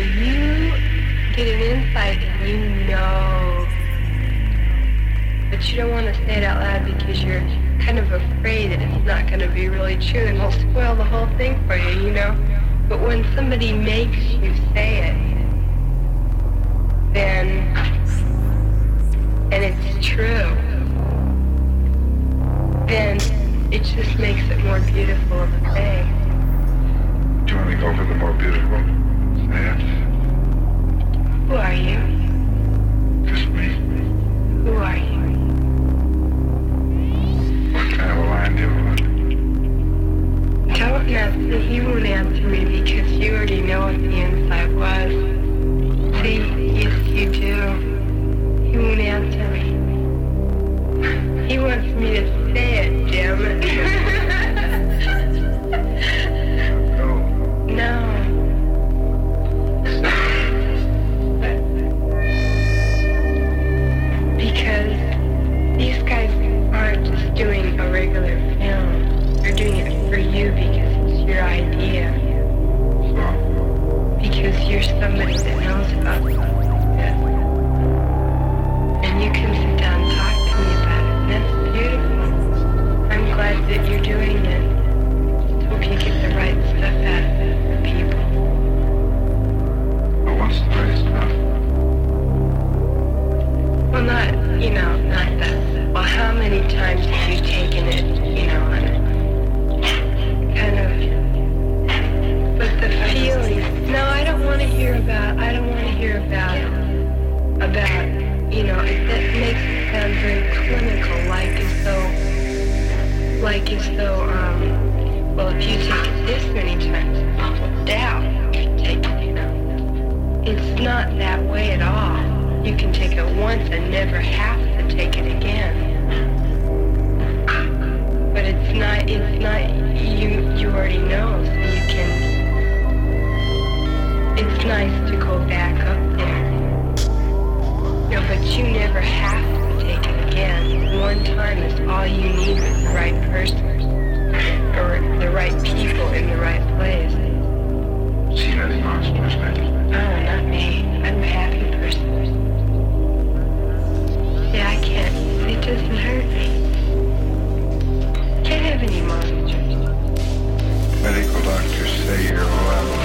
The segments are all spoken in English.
you get an insight and you know. But you don't want to say it out loud because you're kind of afraid that it's not going to be really true and it'll spoil the whole thing for you, you know. But when somebody makes you say it, then, and it's true, then it just makes it more beautiful of a thing. Go for the more beautiful? Who are you? Just me. Who are you? What kind of a line do you want? Don't answer. He won't answer me because you already know what the inside was. See, yes, you do. He won't answer me. He wants me to say it, damn it. because it's your idea. Because you're somebody that knows about this. And you can sit down and talk to me about it. And that's beautiful. I'm glad that you're doing it. Hope you get the right stuff out of it for people. but what's the right stuff? Well, not, you know, not that. Well, how many times have you taken it, about, you know, it, that makes it sound very clinical, like as though, like as though, um, well, if you take it this many times, doubt you take it, you know. It's not that way at all. You can take it once and never have to take it again. But it's not, it's not, you, you already know, so you can, it's nice to go back up. No, but you never have to take it again. One time is all you need with the right person. Or the right people in the right place. Seen any monsters lately? Oh, not me. I'm a happy person. Yeah, I can't. It doesn't hurt me. Can't have any monsters. Medical doctors say you're allowed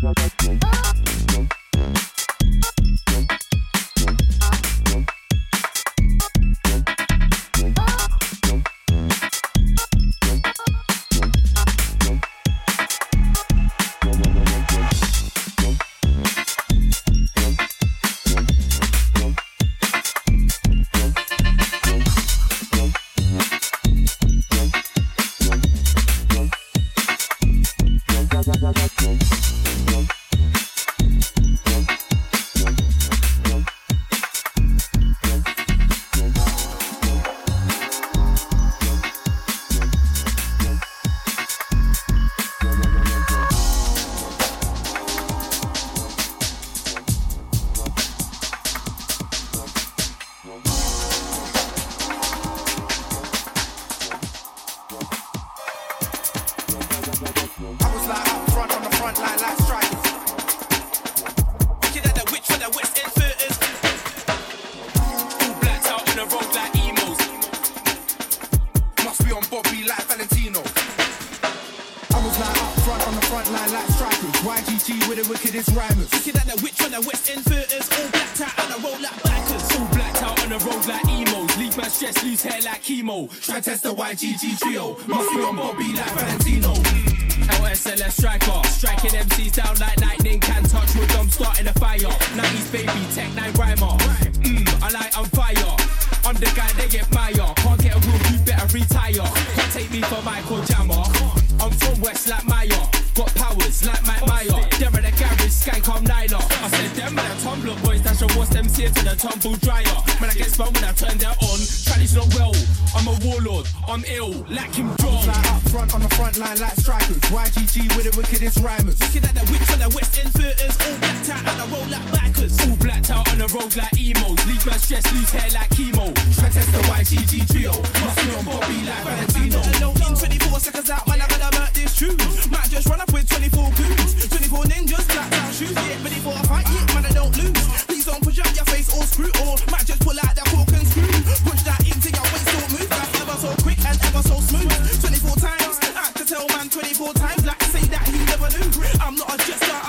Bye. YGG trio. Must be on Bobby like Valentino. LSLS striker, striking MCs down like lightning. Can touch wood, I'm starting a fire. 90s baby, tech nine rhymer. Mmm, I like on fire. I'm the guy they get fire. Can't get a room, you better retire. Can't take me for Michael Jammer. I'm from West like Maya. Got powers like Mike Meyer. They're in the garage, skank, I'm Nyla. I said them and the Tumblr boys, that's your what's them to the tumble dryer. Man, I get spun when I turn that on he's not well. I'm a warlord, I'm ill, like him John. Up front on the front line like strikers. YGG with the wickedest rhymers. Looking at the wit for the West End theaters, all blacked out and I roll like bikers. All blacked out on the road like emos. Leave my stress, lose hair like chemo. Try test the YGG trio. Must be on Bobby like Valentino. Alone in 24 seconds out, man, I gotta murk this tune. Might just run up with 24 boots, 24 ninjas, blacked out shoes. Get ready for a fight, yeah, man, I don't lose. Please don't push up your face or screw or might just pull out that fork and screw. Punch that four times like I say that he never knew. I'm not a jester.